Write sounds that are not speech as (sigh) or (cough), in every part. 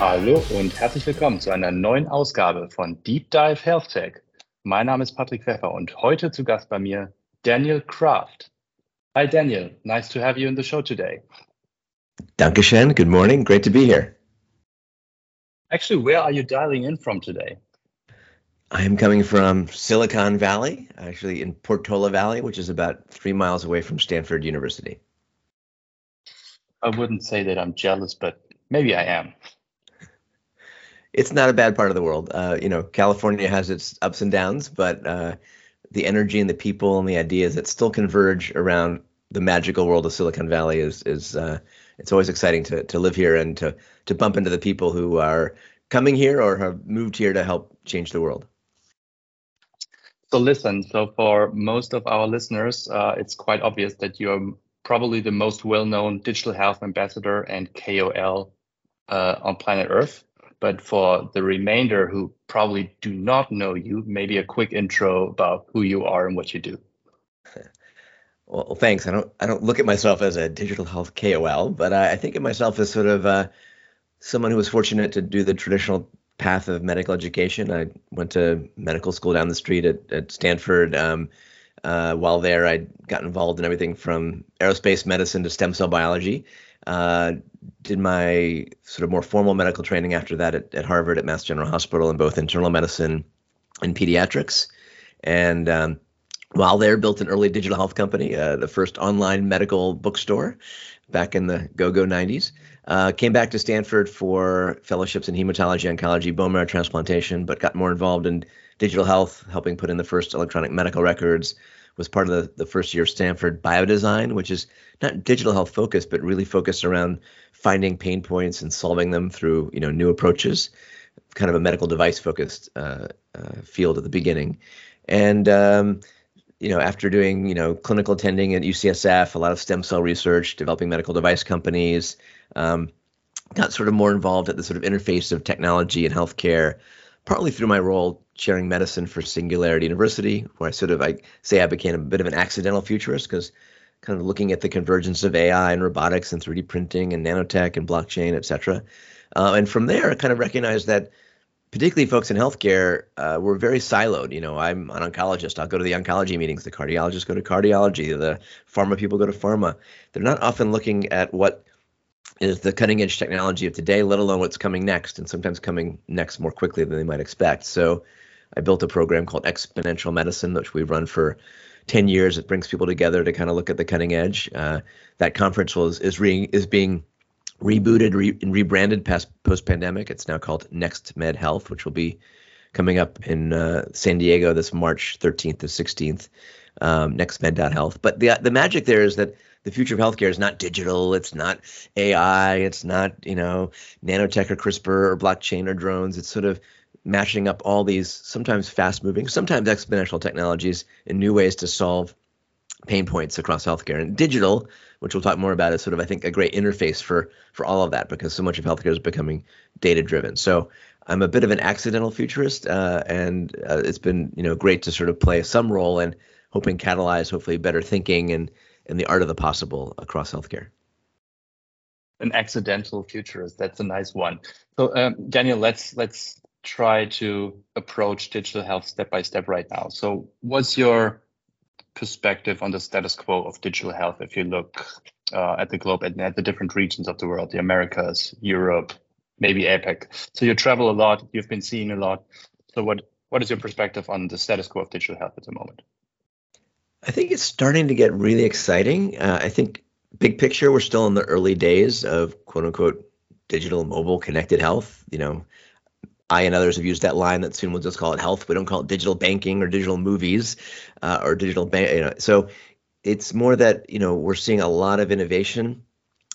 Hallo und herzlich willkommen zu einer neuen Ausgabe von Deep Dive Health Tech. Mein Name ist Patrick Pfeffer und heute zu Gast bei mir Daniel Kraft. Hi Daniel, nice to have you in the show today. Dankeschön, good morning, great to be here. Actually, where are you dialing in from today? I am coming from Silicon Valley, actually in Portola Valley, which is about three miles away from Stanford University. I wouldn't say that I'm jealous, but maybe I am it's not a bad part of the world. Uh, you know, California has its ups and downs, but uh, the energy and the people and the ideas that still converge around the magical world of Silicon Valley is is uh, it's always exciting to to live here and to to bump into the people who are coming here or have moved here to help change the world. So listen, so for most of our listeners, uh, it's quite obvious that you're probably the most well-known digital health ambassador and KOL uh, on planet Earth. But for the remainder who probably do not know you, maybe a quick intro about who you are and what you do. (laughs) Well, thanks. I don't I don't look at myself as a digital health KOL, but I, I think of myself as sort of uh, someone who was fortunate to do the traditional path of medical education. I went to medical school down the street at, at Stanford. Um, uh, while there, I got involved in everything from aerospace medicine to stem cell biology. Uh, did my sort of more formal medical training after that at, at, Harvard at Mass General Hospital in both internal medicine and pediatrics. And um, while there, built an early digital health company, uh, the first online medical bookstore back in the go-go 90s. Uh, came back to Stanford for fellowships in hematology, oncology, bone marrow transplantation, but got more involved in digital health, helping put in the first electronic medical records, was part of the, the first year of Stanford Biodesign, which is not digital health focused, but really focused around finding pain points and solving them through you know new approaches, kind of a medical device focused uh, uh, field at the beginning, and um, you know after doing you know clinical attending at UCSF, a lot of stem cell research, developing medical device companies. Um, got sort of more involved at the sort of interface of technology and healthcare, partly through my role sharing medicine for Singularity University, where I sort of I say I became a bit of an accidental futurist because kind of looking at the convergence of AI and robotics and 3D printing and nanotech and blockchain, et cetera. Uh, and from there, I kind of recognized that particularly folks in healthcare uh, were very siloed. You know, I'm an oncologist. I'll go to the oncology meetings. The cardiologists go to cardiology. The pharma people go to pharma. They're not often looking at what is the cutting edge technology of today, let alone what's coming next, and sometimes coming next more quickly than they might expect. So I built a program called Exponential Medicine, which we've run for 10 years. It brings people together to kind of look at the cutting edge. Uh, that conference was is re, is being rebooted re, and rebranded post pandemic. It's now called Next Med Health, which will be coming up in uh, San Diego this March 13th to 16th. Um, nextmed.health. But the the magic there is that the future of healthcare is not digital. It's not AI. It's not you know nanotech or CRISPR or blockchain or drones. It's sort of matching up all these sometimes fast moving, sometimes exponential technologies in new ways to solve pain points across healthcare. And digital, which we'll talk more about, is sort of I think a great interface for for all of that because so much of healthcare is becoming data driven. So I'm a bit of an accidental futurist, uh, and uh, it's been you know great to sort of play some role in hoping catalyze hopefully better thinking and and the art of the possible across healthcare an accidental futurist. That's a nice one. So um, Daniel, let's let's try to approach digital health step by step right now. So, what's your perspective on the status quo of digital health if you look uh, at the globe and at the different regions of the world, the Americas, Europe, maybe APAC? So, you travel a lot, you've been seeing a lot. So, what what is your perspective on the status quo of digital health at the moment? I think it's starting to get really exciting. Uh, I think big picture, we're still in the early days of quote unquote digital mobile connected health. You know, I and others have used that line that soon we'll just call it health. We don't call it digital banking or digital movies uh, or digital bank. You know, so it's more that you know we're seeing a lot of innovation,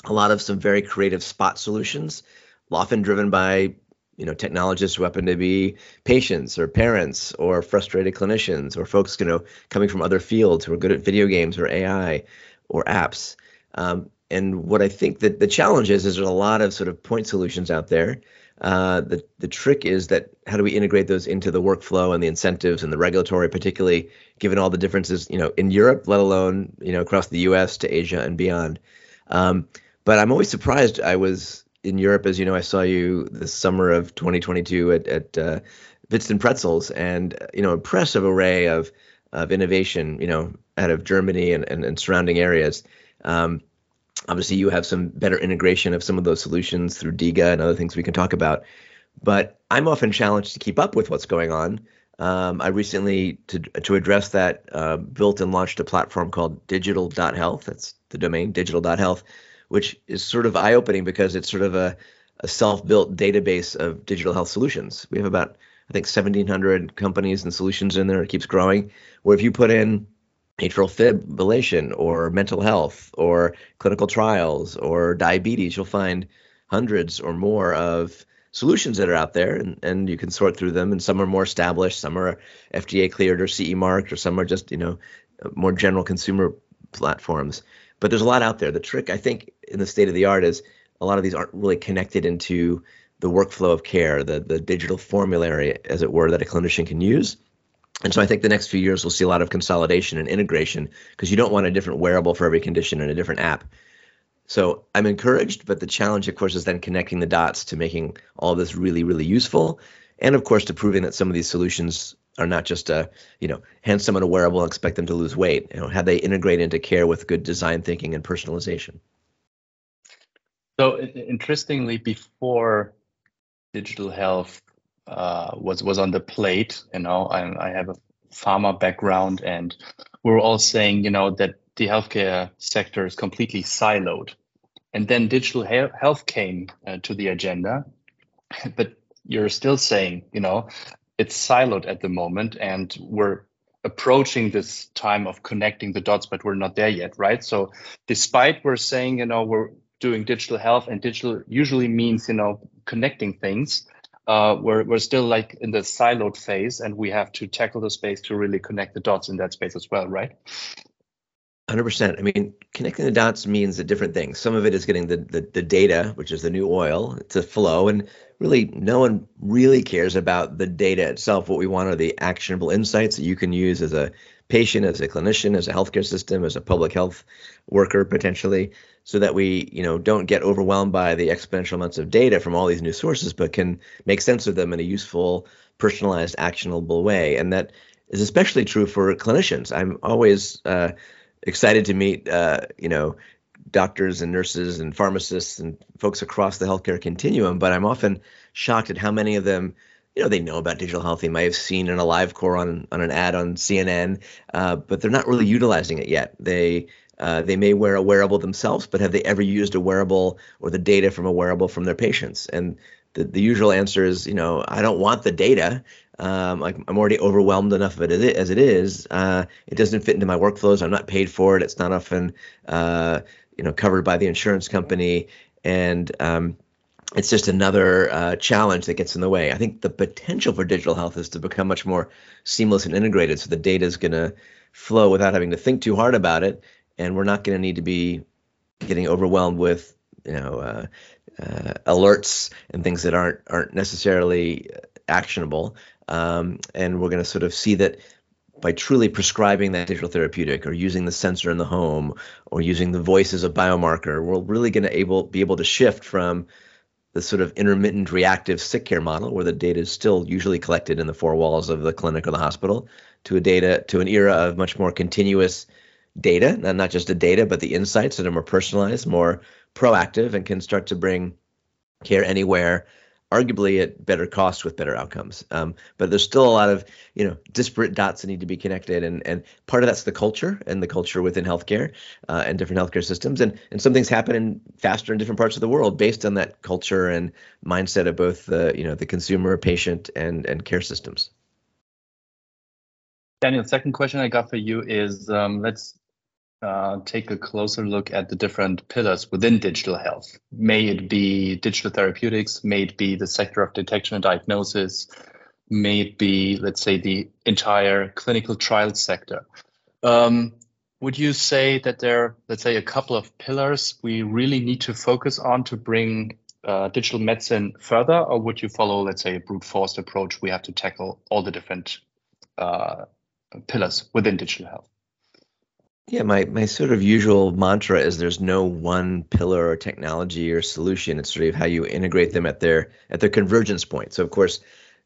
a lot of some very creative spot solutions, often driven by you know technologists who happen to be patients or parents or frustrated clinicians or folks you know coming from other fields who are good at video games or AI or apps. Um, and what I think that the challenge is is there's a lot of sort of point solutions out there Uh, the the trick is that how do we integrate those into the workflow and the incentives and the regulatory, particularly given all the differences, you know, in Europe, let alone you know across the U.S. to Asia and beyond. Um, but I'm always surprised. I was in Europe, as you know, I saw you the summer of 2022 at at uh, Bits and Pretzels, and you know, impressive array of of innovation, you know, out of Germany and and, and surrounding areas. Um, obviously, you have some better integration of some of those solutions through DIGA and other things we can talk about. But I'm often challenged to keep up with what's going on. Um, I recently, to to address that, uh, built and launched a platform called Digital.health. That's the domain, Digital.health, which is sort of eye-opening because it's sort of a, a self-built database of digital health solutions. We have about I think 1,700 companies and solutions in there. It keeps growing. Where if you put in atrial fibrillation or mental health or clinical trials or diabetes, you'll find hundreds or more of solutions that are out there and, and you can sort through them and some are more established some are fda cleared or ce marked or some are just you know more general consumer platforms but there's a lot out there the trick i think in the state of the art is a lot of these aren't really connected into the workflow of care, the the digital formulary, as it were, that a clinician can use. And so I think the next few years we'll see a lot of consolidation and integration because you don't want a different wearable for every condition and a different app. So I'm encouraged, but the challenge, of course, is then connecting the dots to making all this really, really useful, and of course to proving that some of these solutions are not just a you know hand someone a wearable and expect them to lose weight. You know, how they integrate into care with good design thinking and personalization. So interestingly, before digital health uh, was was on the plate. You know, I, I have a pharma background, and we're all saying, you know, that the healthcare sector is completely siloed. And then digital he- health came uh, to the agenda, (laughs) but you're still saying, you know, it's siloed at the moment, and we're approaching this time of connecting the dots, but we're not there yet, right? So, despite we're saying, you know, we're doing digital health, and digital usually means you know connecting things. Uh, we're we're still like in the siloed phase, and we have to tackle the space to really connect the dots in that space as well, right? Hundred percent. I mean, connecting the dots means a different thing Some of it is getting the, the the data, which is the new oil, to flow, and really, no one really cares about the data itself. What we want are the actionable insights that you can use as a patient, as a clinician, as a healthcare system, as a public health worker potentially so that we you know don't get overwhelmed by the exponential amounts of data from all these new sources but can make sense of them in a useful personalized actionable way. And that is especially true for clinicians. I'm always uh, excited to meet uh, you know doctors and nurses and pharmacists and folks across the healthcare continuum but i'm often shocked at how many of them you know they know about digital health they might have seen in a AliveCor on on an ad on cnn uh, but they're not really utilizing it yet they uh, they may wear a wearable themselves, but have they ever used a wearable or the data from a wearable from their patients? And the, the usual answer is, you know, I don't want the data. Um, like I'm already overwhelmed enough of it as it is. Uh, it doesn't fit into my workflows. I'm not paid for it. It's not often, uh, you know, covered by the insurance company, and um, it's just another uh, challenge that gets in the way. I think the potential for digital health is to become much more seamless and integrated, so the data is going to flow without having to think too hard about it and we're not going to need to be getting overwhelmed with you know uh, uh, alerts and things that aren't aren't necessarily actionable. Um, and we're going to sort of see that by truly prescribing that digital therapeutic or using the sensor in the home or using the voice as a biomarker, we're really going to able be able to shift from the sort of intermittent reactive sick care model where the data is still usually collected in the four walls of the clinic or the hospital to a data to an era of much more continuous data, and not just the data, but the insights that are more personalized, more proactive, and can start to bring care anywhere, arguably at better cost with better outcomes. Um, but there's still a lot of you know disparate dots that need to be connected, and and part of that's the culture and the culture within healthcare uh, and different healthcare systems, and and some things happen in faster in different parts of the world based on that culture and mindset of both the you know the consumer, patient, and and care systems. Daniel, second question I got for you is um, let's uh, take a closer look at the different pillars within digital health. May it be digital therapeutics, may it be the sector of detection and diagnosis, may it be, let's say, the entire clinical trial sector. Um, would you say that there, let's say, a couple of pillars we really need to focus on to bring uh, digital medicine further, or would you follow, let's say, a brute force approach? We have to tackle all the different uh, pillars within digital health. Yeah, my my sort of usual mantra is there's no one pillar or technology or solution. It's sort of how you integrate them at their at their convergence point. So of course,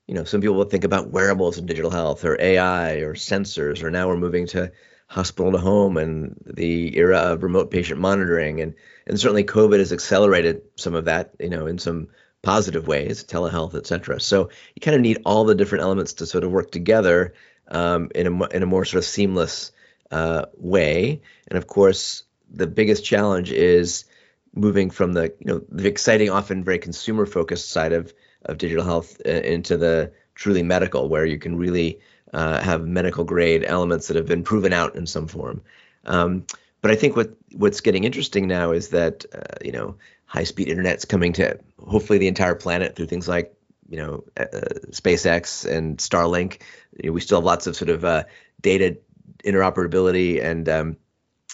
you know, some people will think about wearables and digital health or AI or sensors, or now we're moving to hospital to home and the era of remote patient monitoring and and certainly COVID has accelerated some of that, you know, in some positive ways, telehealth, et cetera. So you kind of need all the different elements to sort of work together um, in a in a more sort of seamless uh, way. And of course, the biggest challenge is moving from the you know the exciting, often very consumer focused side of of digital health uh, into the truly medical, where you can really uh, have medical grade elements that have been proven out in some form. Um, but I think what what's getting interesting now is that uh, you know high speed internet's coming to hopefully the entire planet through things like you know uh, SpaceX and Starlink. You know, we still have lots of sort of uh, data interoperability and um,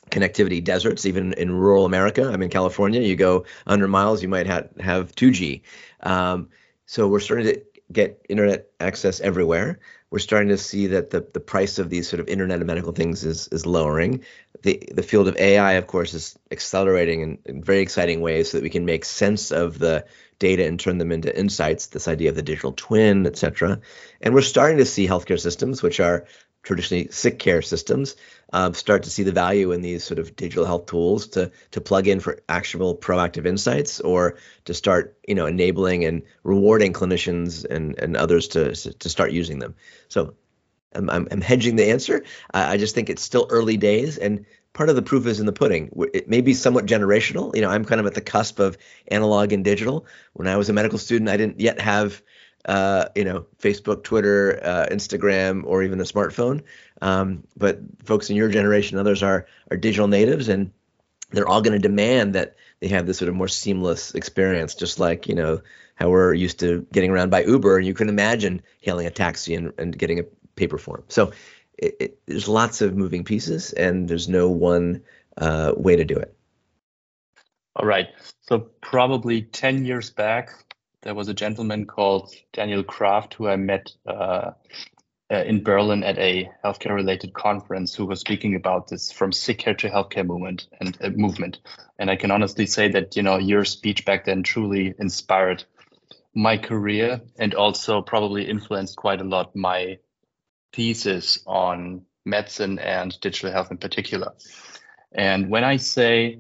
connectivity deserts, even in rural America. I'm in California. You go 100 miles, you might have have 2G. Um, so we're starting to get internet access everywhere. We're starting to see that the, the price of these sort of internet of medical things is is lowering. The the field of AI, of course, is accelerating in, in very exciting ways so that we can make sense of the data and turn them into insights. This idea of the digital twin, et cetera. And we're starting to see healthcare systems, which are traditionally sick care systems um, start to see the value in these sort of digital health tools to to plug in for actionable proactive insights or to start you know enabling and rewarding clinicians and and others to to start using them. So i'm i'm, I'm hedging the answer. I, I just think it's still early days and part of the proof is in the pudding. It may be somewhat generational. You know i'm kind of at the cusp of analog and digital. When i was a medical student i didn't yet have uh, you know, Facebook, Twitter, uh, Instagram, or even a smartphone. Um, but folks in your generation, others are are digital natives, and they're all going to demand that they have this sort of more seamless experience, just like you know how we're used to getting around by Uber, and you can imagine hailing a taxi and, and getting a paper form. So it, it, there's lots of moving pieces, and there's no one uh, way to do it. All right. So probably 10 years back, there was a gentleman called Daniel Kraft who I met uh, uh, in Berlin at a healthcare related conference who was speaking about this from sick care to healthcare movement and uh, movement. And I can honestly say that, you know, your speech back then truly inspired my career and also probably influenced quite a lot my thesis on medicine and digital health in particular. And when I say,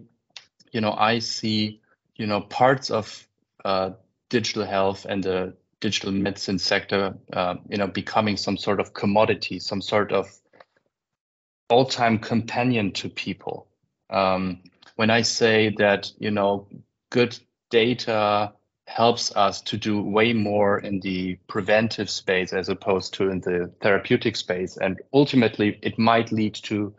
you know, I see, you know, parts of uh, digital health and the digital medicine sector, uh, you know, becoming some sort of commodity, some sort of all-time companion to people. Um, when I say that, you know, good data helps us to do way more in the preventive space as opposed to in the therapeutic space, and ultimately it might lead to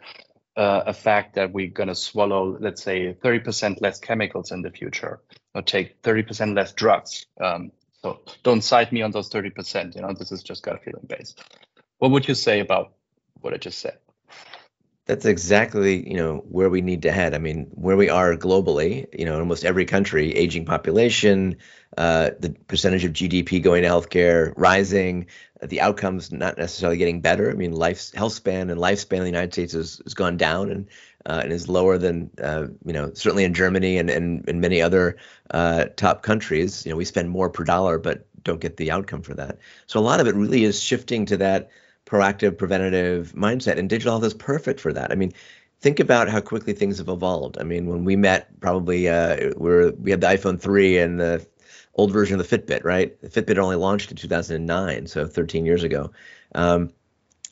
uh, a fact that we're going to swallow, let's say, 30% less chemicals in the future or take 30% less drugs. Um, so don't cite me on those 30%. You know, this is just gut feeling based. What would you say about what I just said? That's exactly, you know, where we need to head. I mean, where we are globally, you know, in almost every country, aging population, uh, the percentage of GDP going to healthcare rising, the outcomes not necessarily getting better. I mean, life health span and lifespan in the United States has, has gone down and uh, and is lower than uh, you know certainly in Germany and and, and many other uh, top countries. You know, we spend more per dollar, but don't get the outcome for that. So a lot of it really is shifting to that proactive, preventative mindset, and digital health is perfect for that. I mean. Think about how quickly things have evolved. I mean, when we met, probably uh, we we had the iPhone 3 and the old version of the Fitbit, right? The Fitbit only launched in 2009, so 13 years ago. Um,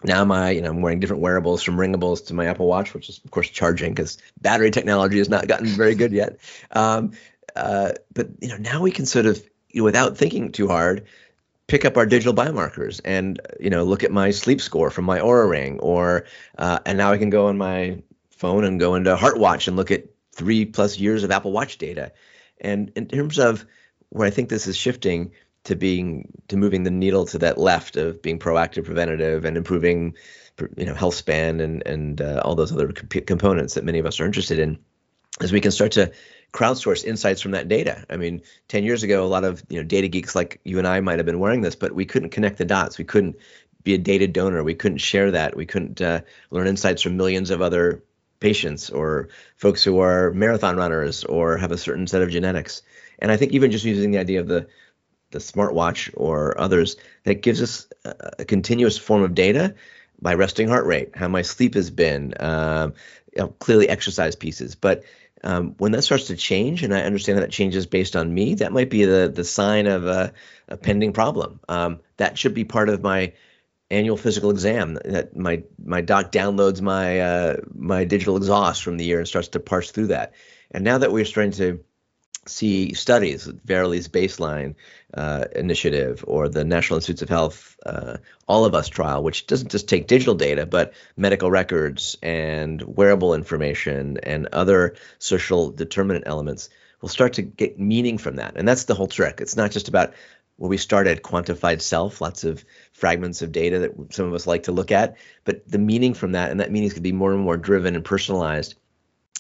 now my you know i'm wearing different wearables from ringables to my apple watch which is of course charging because battery technology has not gotten very good yet. Um, uh, but you know now we can sort of you know, without thinking too hard pick up our digital biomarkers and you know look at my sleep score from my Oura ring or uh, and now i can go on my phone and go into heartwatch and look at three plus years of apple watch data. And in terms of where i think this is shifting to being to moving the needle to that left of being proactive, preventative, and improving, you know, health span and and uh, all those other comp- components that many of us are interested in. is we can start to crowdsource insights from that data. I mean, 10 years ago, a lot of you know data geeks like you and I might have been wearing this, but we couldn't connect the dots. We couldn't be a data donor. We couldn't share that. We couldn't uh, learn insights from millions of other patients or folks who are marathon runners or have a certain set of genetics. And I think even just using the idea of the the smartwatch or others that gives us a, a continuous form of data by resting heart rate, how my sleep has been, um, you know, clearly exercise pieces. But um, when that starts to change, and I understand that it changes based on me, that might be the the sign of a, a pending problem. Um, that should be part of my annual physical exam. That my my doc downloads my uh, my digital exhaust from the year and starts to parse through that. And now that we're starting to see studies, Verily's baseline uh, initiative or the National Institutes of Health uh, All of Us trial, which doesn't just take digital data, but medical records and wearable information and other social determinant elements, we'll start to get meaning from that. And that's the whole trick. It's not just about where we started quantified self, lots of fragments of data that some of us like to look at, but the meaning from that, and that meaning is going to be more and more driven and personalized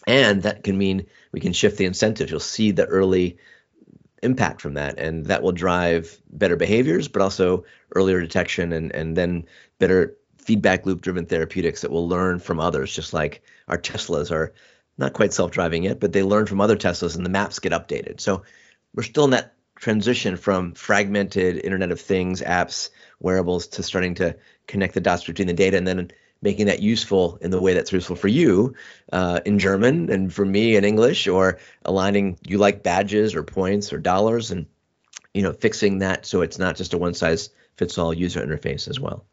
and that can mean we can shift the incentives. You'll see the early impact from that, and that will drive better behaviors, but also earlier detection and, and then better feedback loop driven therapeutics that will learn from others, just like our Teslas are not quite self driving yet, but they learn from other Teslas and the maps get updated. So we're still in that transition from fragmented Internet of Things apps, wearables to starting to connect the dots between the data and then making that useful in the way that's useful for you uh, in German and for me in English, or aligning you like badges or points or dollars, and you know fixing that so it's not just a one size fits all user interface as well.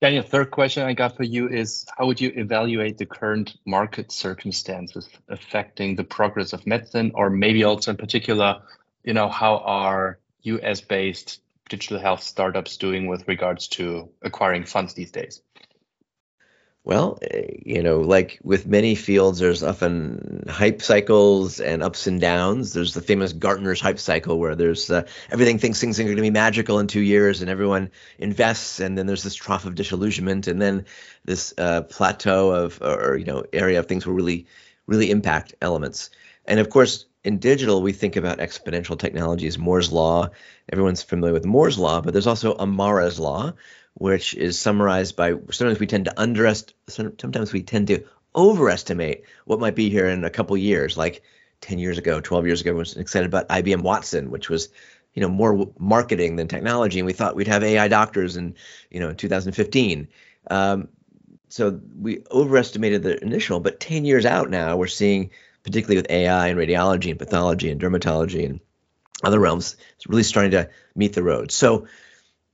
Daniel, third question I got for you is how would you evaluate the current market circumstances affecting the progress of medicine, or maybe also in particular, you know, how are US based digital health startups doing with regards to acquiring funds these days? Well, eh, you know, like with many fields, there's often hype cycles and ups and downs. There's the famous Gartner's hype cycle where there's uh, everything thinks things are going to be magical in two years, and everyone invests, and then there's this trough of disillusionment, and then this uh, plateau of, or you know, area of things will really, really impact elements. And of course, in digital, we think about exponential technologies, Moore's law. Everyone's familiar with Moore's law, but there's also Amara's law, which is summarized by sometimes we tend to underestimate, sometimes we tend to overestimate what might be here in a couple years. Like 10 years ago, 12 years ago, I was excited about IBM Watson, which was you know more marketing than technology, and we thought we'd have AI doctors in you know in 2015. Um, so we overestimated the initial, but 10 years out now, we're seeing particularly with AI and radiology and pathology and dermatology and other realms, it's really starting to meet the road. So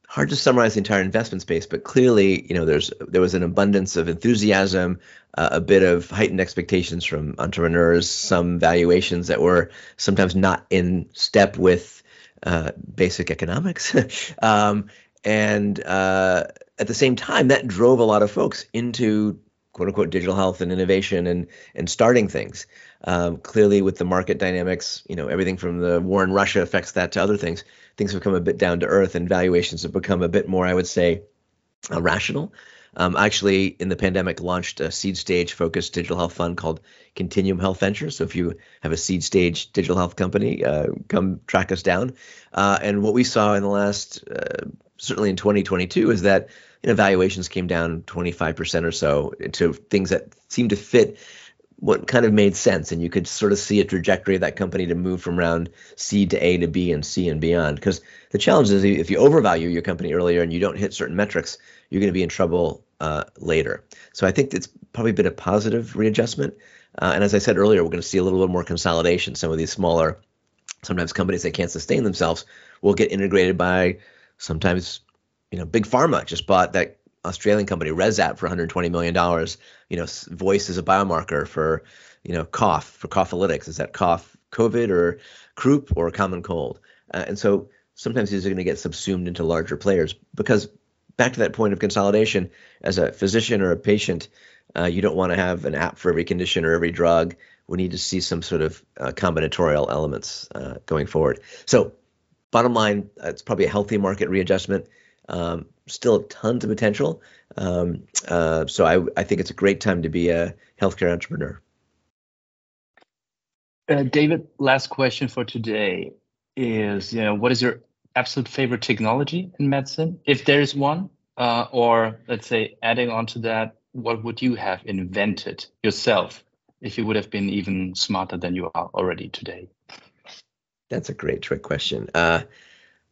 hard to summarize the entire investment space, but clearly, you know, there's there was an abundance of enthusiasm, uh, a bit of heightened expectations from entrepreneurs, some valuations that were sometimes not in step with uh, basic economics, (laughs) um, and uh, at the same time, that drove a lot of folks into quote unquote digital health and innovation and and starting things. Um, clearly, with the market dynamics, you know, everything from the war in Russia affects that to other things. Things have come a bit down to earth, and valuations have become a bit more, I would say, uh, rational. Um, actually, in the pandemic, launched a seed stage focused digital health fund called Continuum Health Ventures. So if you have a seed stage digital health company, uh, come track us down. Uh, and what we saw in the last, uh, certainly in 2022, is that you know, valuations came down 25% or so to things that seemed to fit what kind of made sense. And you could sort of see a trajectory of that company to move from round C to A to B and C and beyond. Because the challenge is if you overvalue your company earlier and you don't hit certain metrics you're going to be in trouble uh, later. So I think it's probably been a positive readjustment. Uh, and as I said earlier we're going to see a little bit more consolidation. Some of these smaller sometimes companies that can't sustain themselves will get integrated by sometimes you know big pharma just bought that Australian company ResApp for 120 million dollars. You know, voice is a biomarker for you know cough for coughalytics. Is that cough COVID or croup or common cold? Uh, and so sometimes these are going to get subsumed into larger players because back to that point of consolidation, as a physician or a patient, uh, you don't want to have an app for every condition or every drug. We need to see some sort of uh, combinatorial elements uh, going forward. So, bottom line, it's probably a healthy market readjustment. Um, still tons of potential. Um, uh, so I, I think it's a great time to be a healthcare entrepreneur. Uh, David, last question for today is, you know, what is your absolute favorite technology in medicine, if there is one? Uh, or let's say, adding on to that, what would you have invented yourself if you would have been even smarter than you are already today? That's a great trick question. Uh,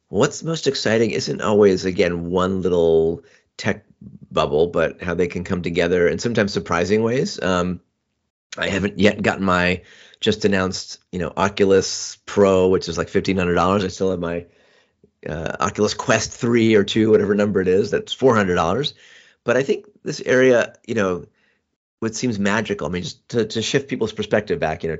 what's most exciting isn't always, again, one little tech bubble, but how they can come together in sometimes surprising ways. Um, I haven't yet gotten my just announced, you know, Oculus Pro, which is like fifteen hundred dollars. I still have my uh, Oculus Quest three or two, whatever number it is. That's four hundred dollars. But I think this area, you know, what seems magical. I mean, just to, to shift people's perspective back, you know,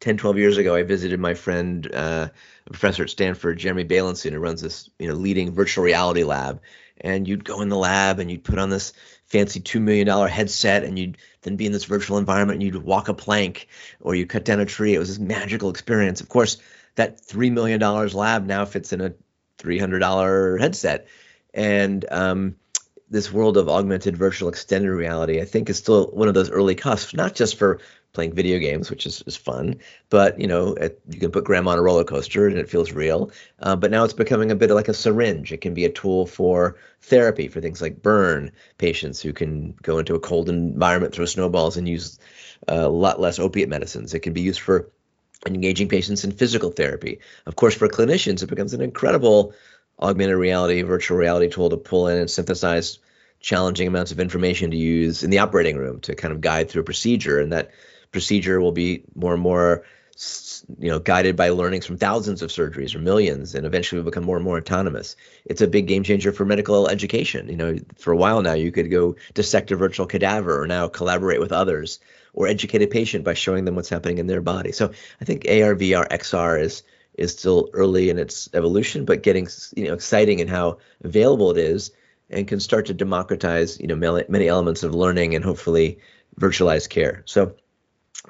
10, 12 years ago, I visited my friend, uh, a professor at Stanford, Jeremy Bailenson, who runs this, you know, leading virtual reality lab. And you'd go in the lab and you'd put on this fancy $2 million headset and you'd then be in this virtual environment and you'd walk a plank or you cut down a tree. It was this magical experience. Of course, that $3 million lab now fits in a $300 headset. And um, this world of augmented virtual extended reality, I think, is still one of those early cusps, not just for playing video games, which is, is fun. But you know, it, you can put grandma on a roller coaster and it feels real. Uh, but now it's becoming a bit like a syringe. It can be a tool for therapy for things like burn patients who can go into a cold environment, throw snowballs, and use uh, a lot less opiate medicines. It can be used for engaging patients in physical therapy. Of course, for clinicians, it becomes an incredible augmented reality, virtual reality tool to pull in and synthesize challenging amounts of information to use in the operating room to kind of guide through a procedure. And that procedure will be more and more you know guided by learnings from thousands of surgeries or millions and eventually will become more and more autonomous. It's a big game changer for medical education. You know for a while now you could go dissect a virtual cadaver or now collaborate with others or educate a patient by showing them what's happening in their body. So i think ar vr xr is is still early in its evolution but getting you know exciting in how available it is and can start to democratize you know many elements of learning and hopefully virtualized care. So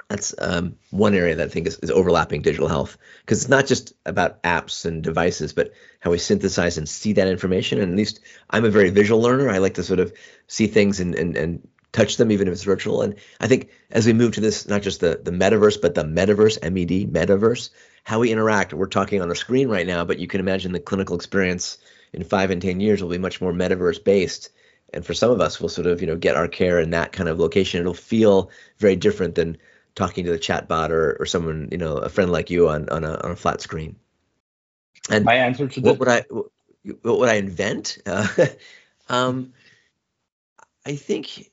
that's um, one area that I think is, is overlapping digital health because it's not just about apps and devices, but how we synthesize and see that information. And at least I'm a very visual learner. I like to sort of see things and, and, and touch them, even if it's virtual. And I think as we move to this, not just the, the metaverse, but the metaverse, MED, metaverse, how we interact. We're talking on a screen right now, but you can imagine the clinical experience in five and 10 years will be much more metaverse based. And for some of us, we'll sort of, you know, get our care in that kind of location. It'll feel very different than talking to the chatbot or, or someone, you know, a friend like you on, on, a, on a flat screen. And my answer to what would I what would I invent? Uh, (laughs) um, I think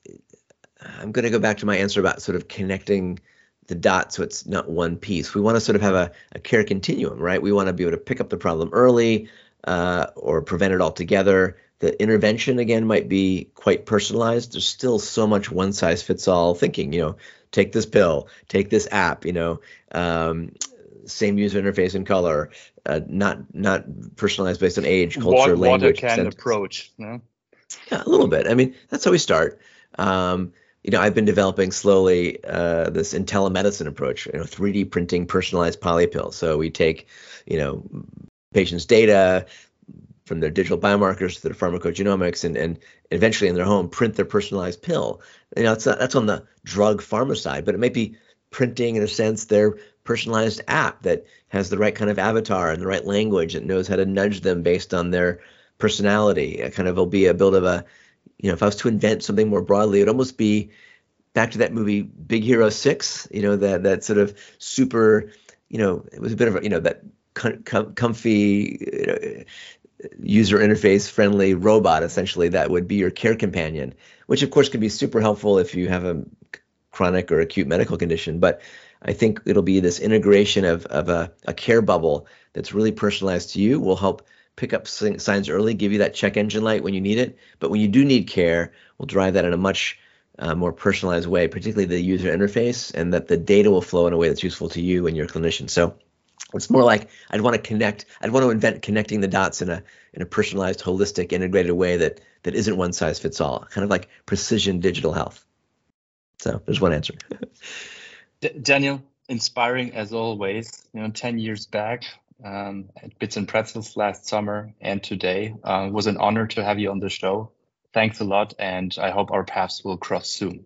I'm going to go back to my answer about sort of connecting the dots so it's not one piece. We want to sort of have a, a care continuum, right? We want to be able to pick up the problem early uh, or prevent it altogether. The intervention again might be quite personalized. There's still so much one size fits all thinking. You know, take this pill, take this app, you know, um, same user interface and color, uh, not not personalized based on age, culture, what, language. Can approach? No? Yeah, a little bit. I mean, that's how we start. Um, you know, I've been developing slowly uh, this in telemedicine approach, you know, 3D printing personalized polypill. So we take, you know, patients' data, from their digital biomarkers to their pharmacogenomics and, and eventually in their home print their personalized pill. You know, it's not, that's on the drug pharma side, but it might be printing in a sense their personalized app that has the right kind of avatar and the right language that knows how to nudge them based on their personality. It kind of will be a build of a, you know, if I was to invent something more broadly, it would almost be back to that movie Big Hero Six. You know, that that sort of super, you know, it was a bit of a, you know, that com- comfy, you know, user interface friendly robot essentially that would be your care companion which of course can be super helpful if you have a chronic or acute medical condition. But i think it'll be this integration of, of a, a care bubble that's really personalized to you will help pick up signs early give you that check engine light when you need it. But when you do need care we'll drive that in a much uh, more personalized way particularly the user interface and that the data will flow in a way that's useful to you and your clinician. So it's more like I'd want to connect. I'd want to invent connecting the dots in a in a personalized, holistic, integrated way that that isn't one size fits all. Kind of like precision digital health. So there's one answer. (laughs) D- Daniel, inspiring as always. You know, ten years back um, at Bits and Pretzels last summer and today uh, was an honor to have you on the show. Thanks a lot, and I hope our paths will cross soon.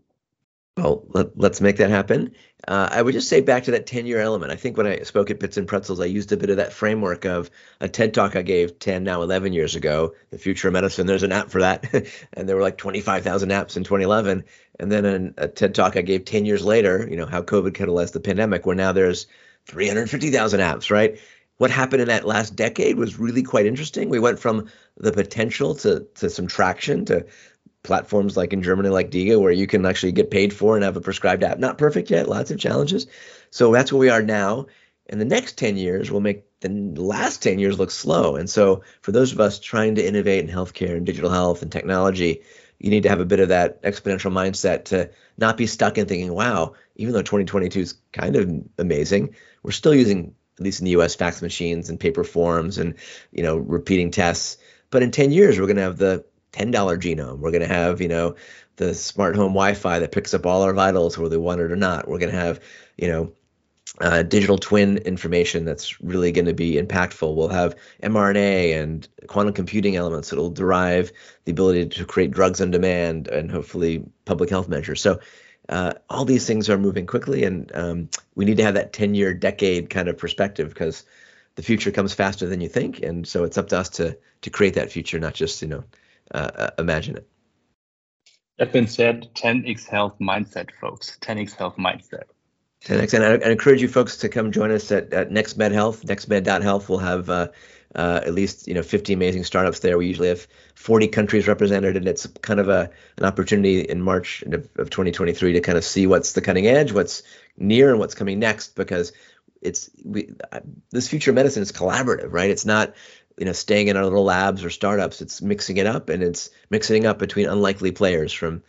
Well, let, us make that happen. Uh, I would just say back to that 10 year element. I think when I spoke at Bits and Pretzels, I used a bit of that framework of a TED talk I gave 10, now 11 years ago, The Future of Medicine. There's an app for that. (laughs) and there were like 25,000 apps in 2011. And then an, a TED talk I gave 10 years later, you know, how COVID catalyzed the pandemic, where now there's 350,000 apps, right? What happened in that last decade was really quite interesting. We went from the potential to, to some traction to platforms like in Germany, like Diga, where you can actually get paid for and have a prescribed app. Not perfect yet, lots of challenges. So that's where we are now. And the next 10 years will make the last 10 years look slow. And so for those of us trying to innovate in healthcare and digital health and technology, you need to have a bit of that exponential mindset to not be stuck in thinking, wow, even though 2022 is kind of amazing, we're still using, at least in the US, fax machines and paper forms and, you know, repeating tests. But in 10 years, we're going to have the $10 genome. We're going to have, you know, the smart home Wi-Fi that picks up all our vitals, whether we want it or not. We're going to have, you know, uh, digital twin information that's really going to be impactful. We'll have mRNA and quantum computing elements that will derive the ability to create drugs on demand and hopefully public health measures. So uh, all these things are moving quickly, and um, we need to have that 10 year decade kind of perspective because the future comes faster than you think. And so it's up to us to to create that future, not just, you know, uh, uh, imagine it. That being said, 10x Health mindset, folks. 10x Health mindset. 10x, and I, I, encourage you folks to come join us at, at NextMed Health. NextMed.health. We'll have uh, uh, at least you know 50 amazing startups there. We usually have 40 countries represented, and it's kind of a an opportunity in March of, of 2023 to kind of see what's the cutting edge, what's near, and what's coming next. Because it's we, this future medicine is collaborative, right? It's not you know staying in our little labs or startups it's mixing it up and it's mixing up between unlikely players from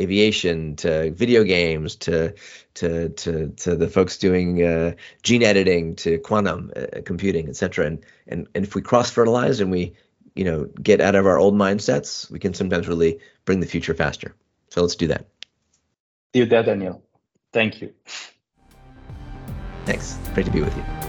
aviation to video games to to to to the folks doing uh, gene editing to quantum uh, computing etc and, and and if we cross fertilize and we you know get out of our old mindsets we can sometimes really bring the future faster. So let's do that. You there daniel. Thank you. Thanks. Great to be with you